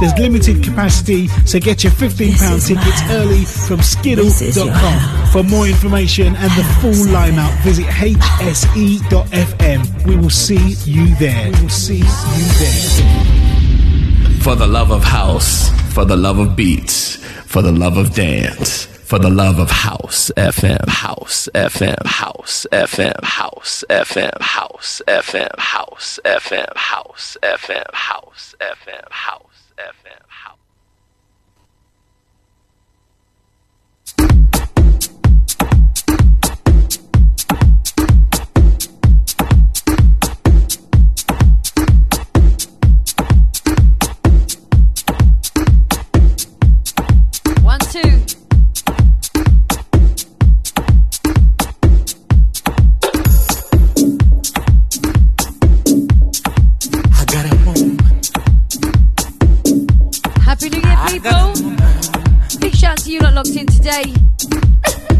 There's limited capacity, so get your £15 tickets early from skiddle.com. For more information and the full lineup, visit hse.fm. We will see you there. We will see you there. For the love of house, for the love of beats, for the love of dance for the love of house FM, house FM, house FM, house FM, house FM, house FM, house FM, house FM, house FM. How people. Big shout out to you lot locked in today.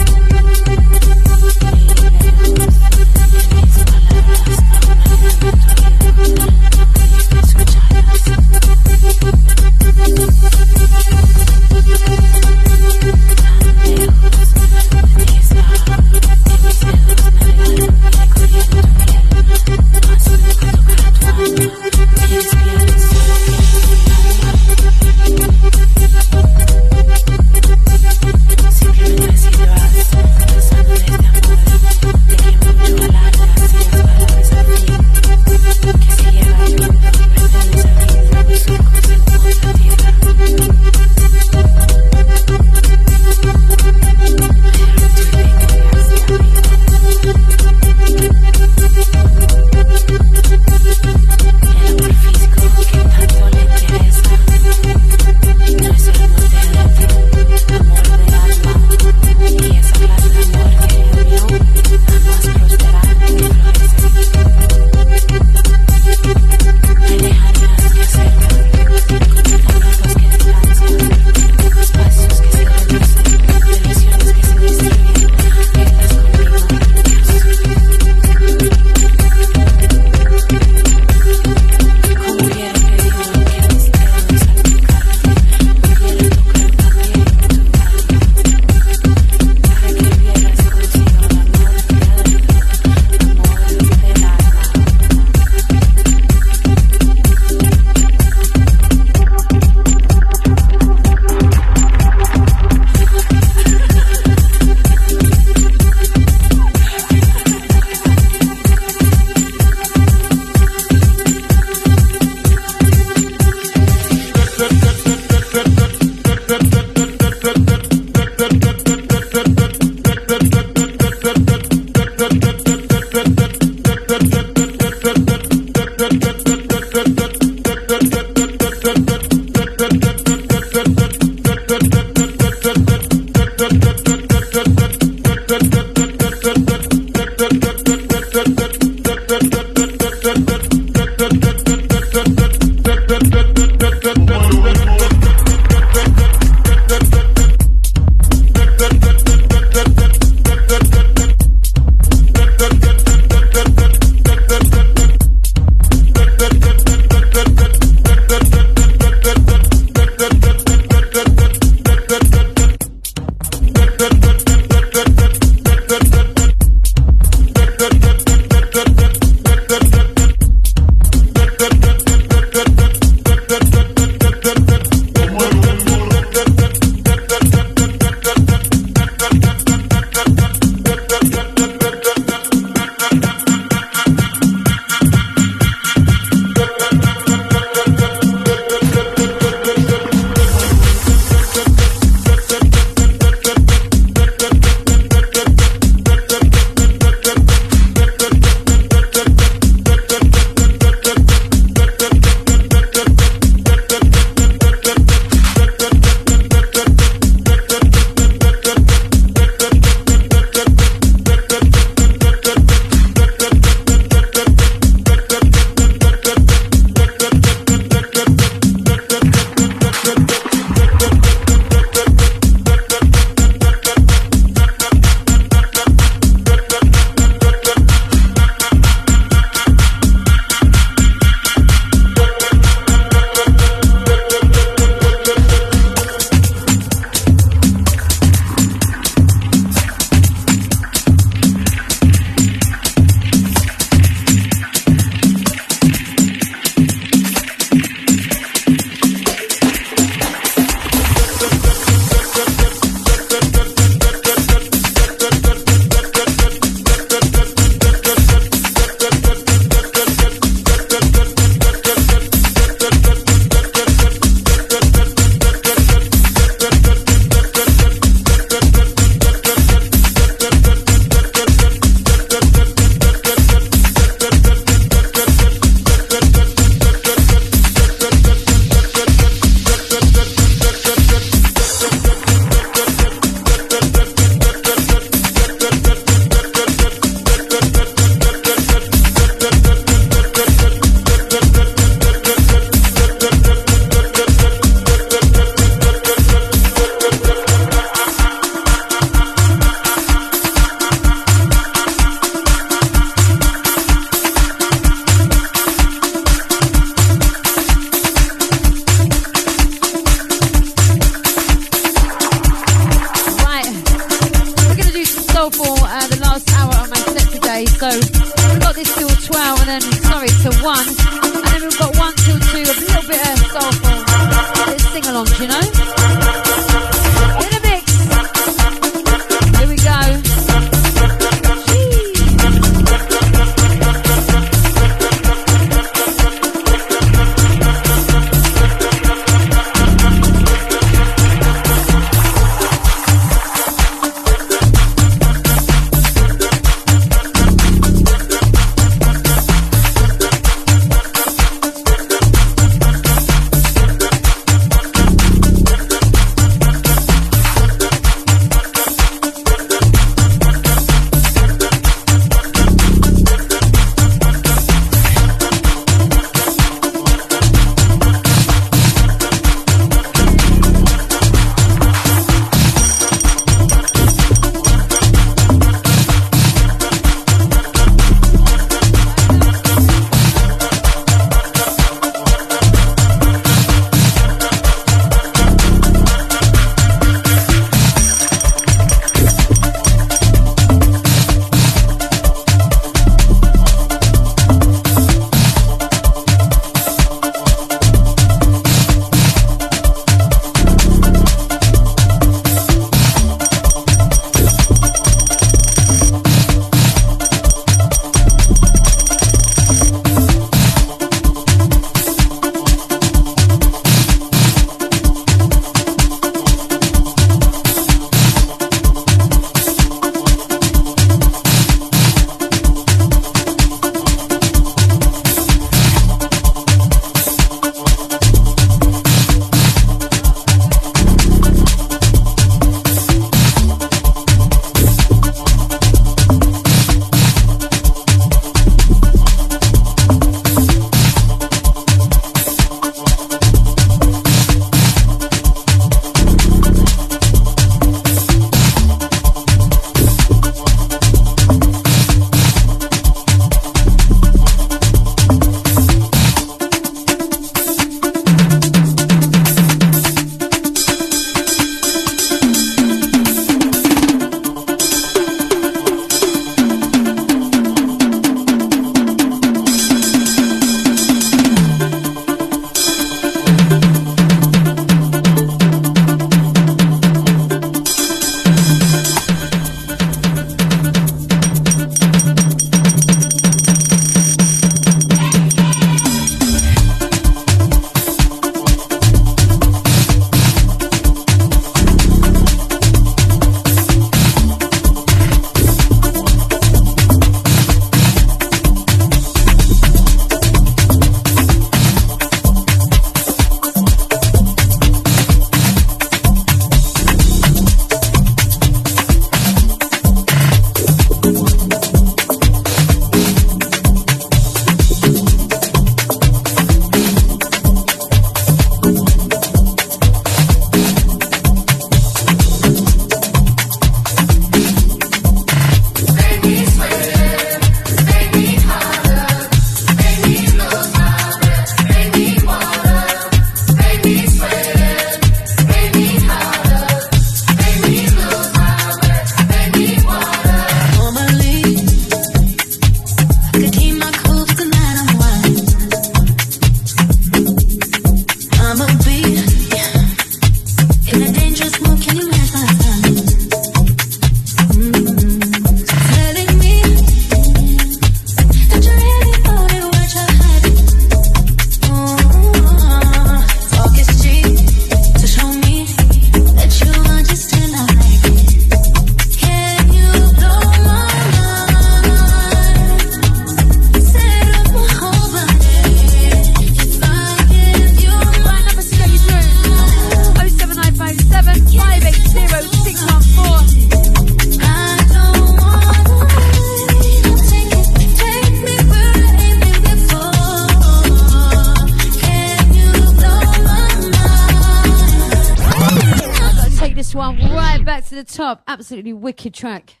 Absolutely track.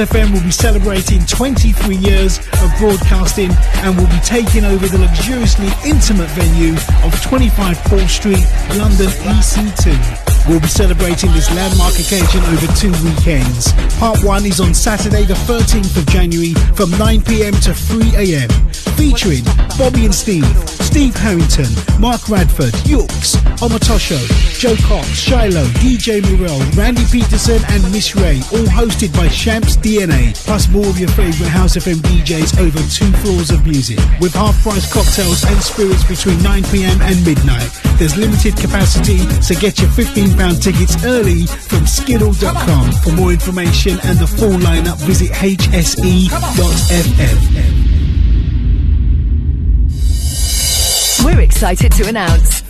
FM will be celebrating 23 years of broadcasting and will be taking over the luxuriously intimate venue of 25 Paul Street, London EC2. We'll be celebrating this landmark occasion over two weekends. Part 1 is on Saturday the 13th of January from 9pm to 3am, featuring Bobby and Steve, Steve Harrington, Mark Radford, Yooks, Omotosho, Joe Cox, Shiloh, DJ Morel, Randy Peterson and Miss Ray, all hosted by Shamps DNA, plus more of your favourite House FM DJs over two floors of music. With half-price cocktails and spirits between 9pm and midnight. There's limited capacity, so get your £15 tickets early from skiddle.com. For more information and the full lineup, visit hse.fm. We're excited to announce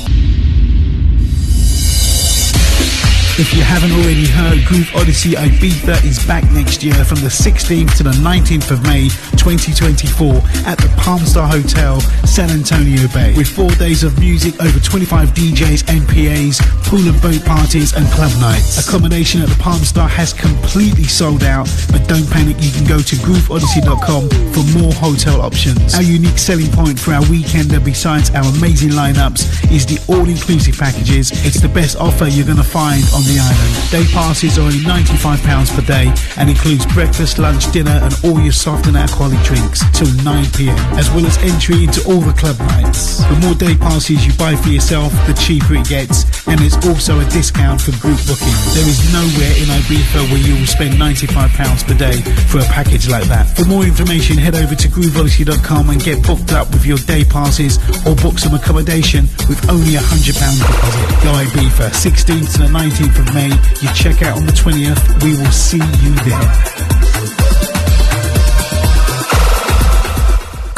If you haven't already heard, Groove Odyssey Ibiza is back next year from the 16th to the 19th of May 2024 at the Palm Star Hotel, San Antonio Bay. With four days of music, over 25 DJs and PAs, pool and boat parties and club nights. Accommodation at the Palm Star has completely sold out, but don't panic, you can go to grooveodyssey.com for more hotel options. Our unique selling point for our weekender, besides our amazing lineups, is the all-inclusive packages. It's the best offer you're going to find on the island. Day passes are only £95 per day and includes breakfast, lunch, dinner and all your soft and alcoholic drinks till 9pm, as well as entry into all the club nights. The more day passes you buy for yourself, the cheaper it gets, and it's also a discount for group booking. There is nowhere in Ibiza where you will spend £95 per day for a package like that. For more information, head over to grooveodyssey.com and get booked up with your day passes or book some accommodation with only a £100 deposit. Go Ibiza, 16th to the 19th of May. You check out on the 20th. We will see you there.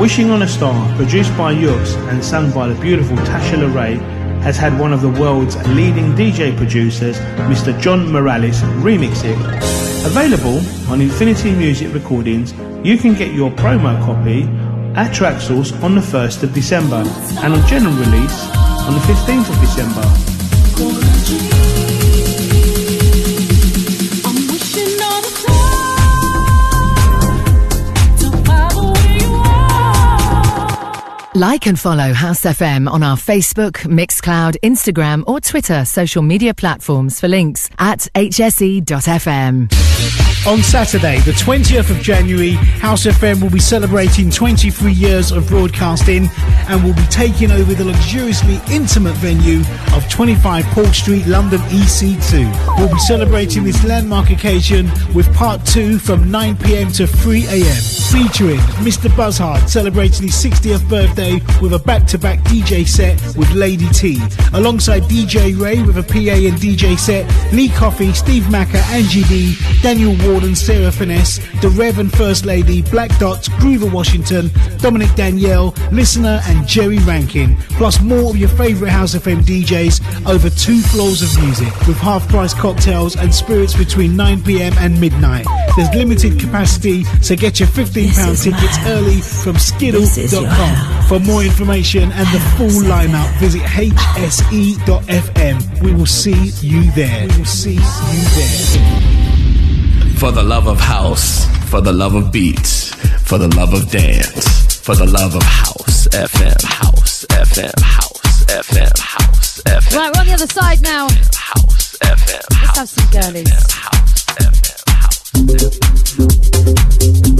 Wishing on a Star, produced by Yux and sung by the beautiful Tasha LeRae, has had one of the world's leading DJ producers, Mr. John Morales, remix it. Available on Infinity Music Recordings, you can get your promo copy at Traxsource on the 1st of December and on general release on the 15th of December. Like and follow House FM on our Facebook, Mixcloud, Instagram, or Twitter social media platforms for links at hse.fm. On Saturday, the 20th of January, House FM will be celebrating 23 years of broadcasting and will be taking over the luxuriously intimate venue of 25 Paul Street, London EC2. We'll be celebrating this landmark occasion with part 2 from 9pm to 3am, featuring Mr. Buzzhard celebrating his 60th birthday with a back-to-back DJ set with Lady T, alongside DJ Ray with a PA and DJ set, Lee Coffey, Steve Macker, Angie D, Daniel Warden, Sarah Finesse, The Rev and First Lady, Black Dots, Groover Washington, Dominic Danielle, Listener and Jerry Rankin, plus more of your favourite House FM DJs over two floors of music with half-price cocktails and spirits between 9pm and midnight. There's limited capacity, so get your £15 tickets early from skiddle.com. For more information and the full lineup, visit hse.fm. We will see you there. We will see you there. For the love of house, for the love of beats, for the love of dance, for the love of house FM, house FM, house FM, house FM, Right, we're on the other side now. house FM, Let's have some girlies. house FM. Yes,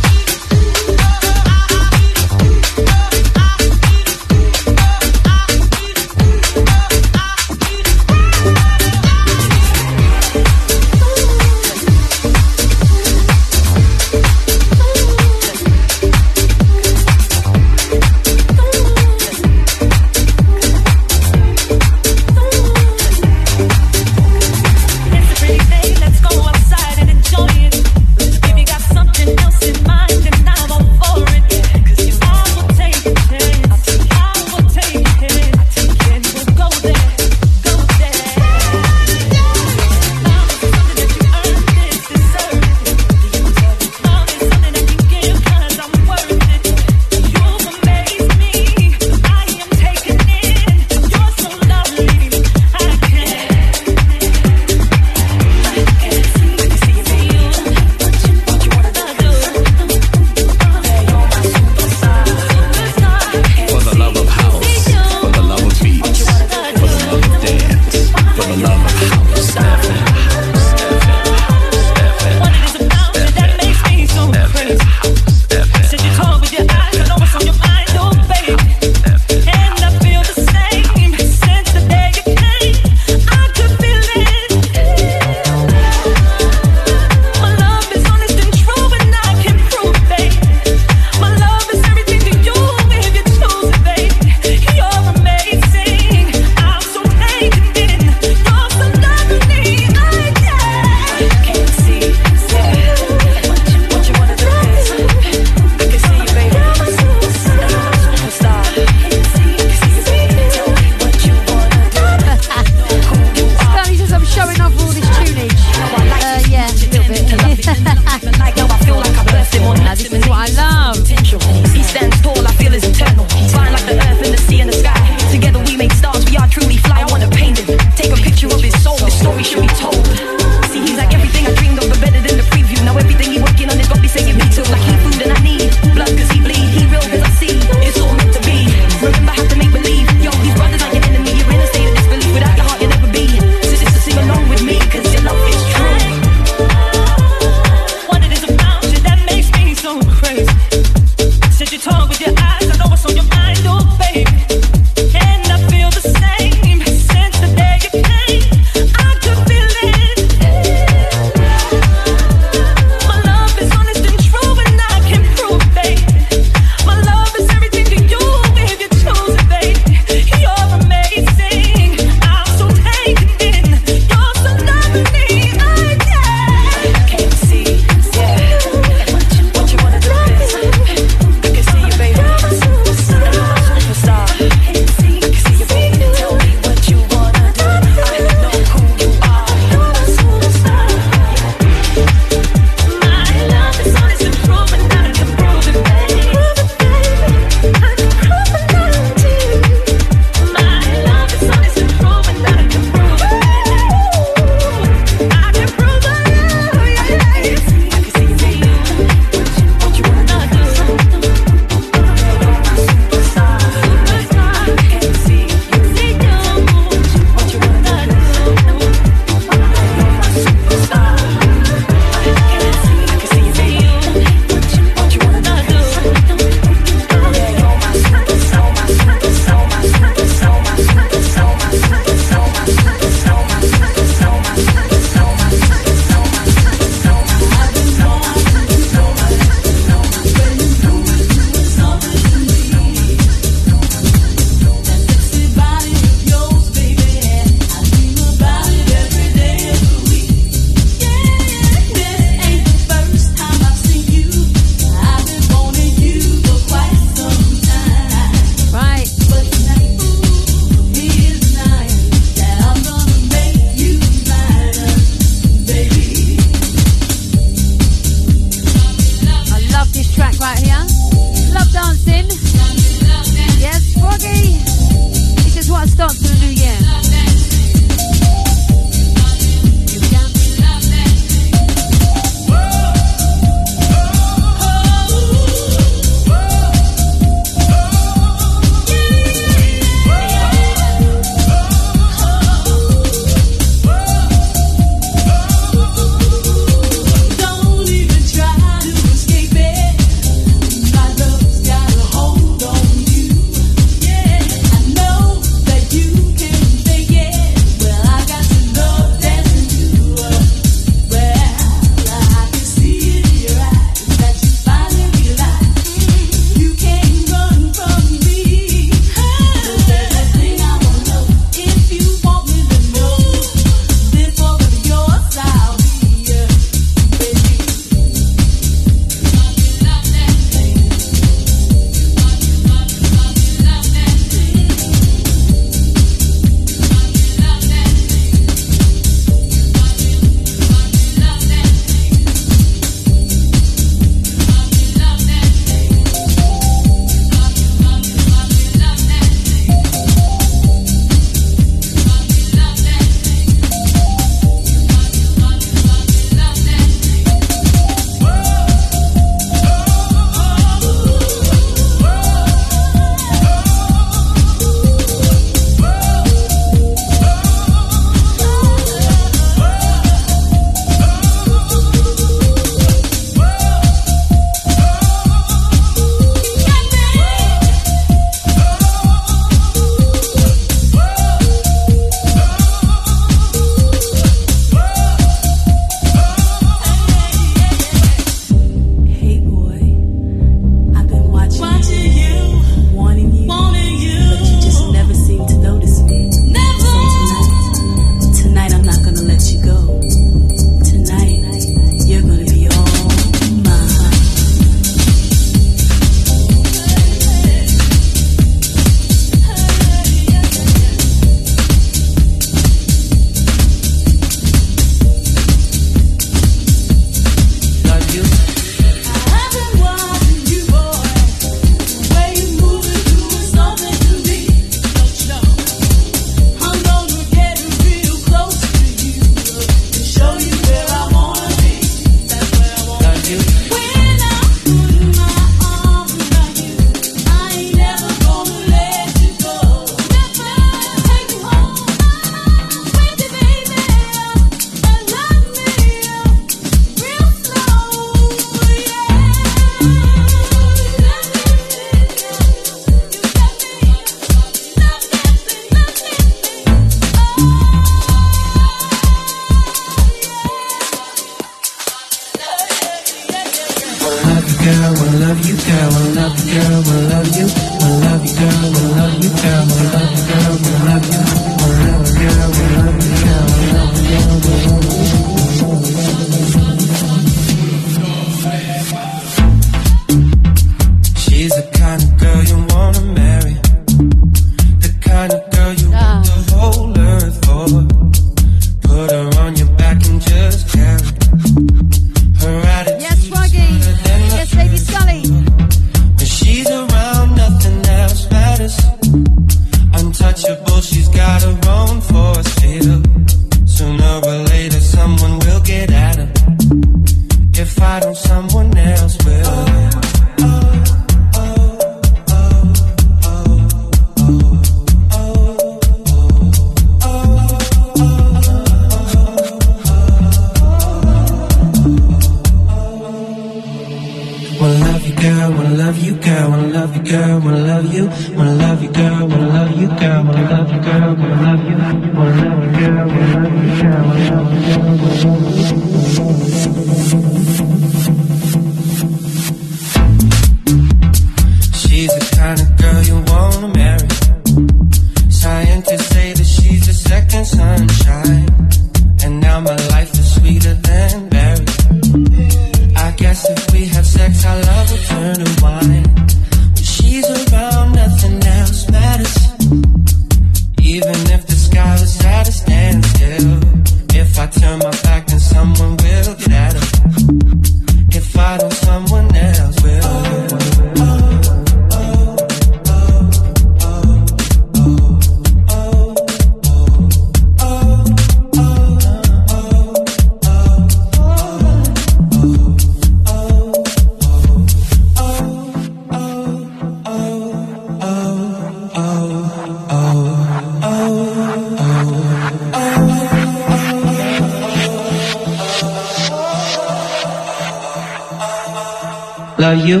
love you.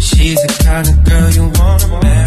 She's the kind of girl you wanna marry.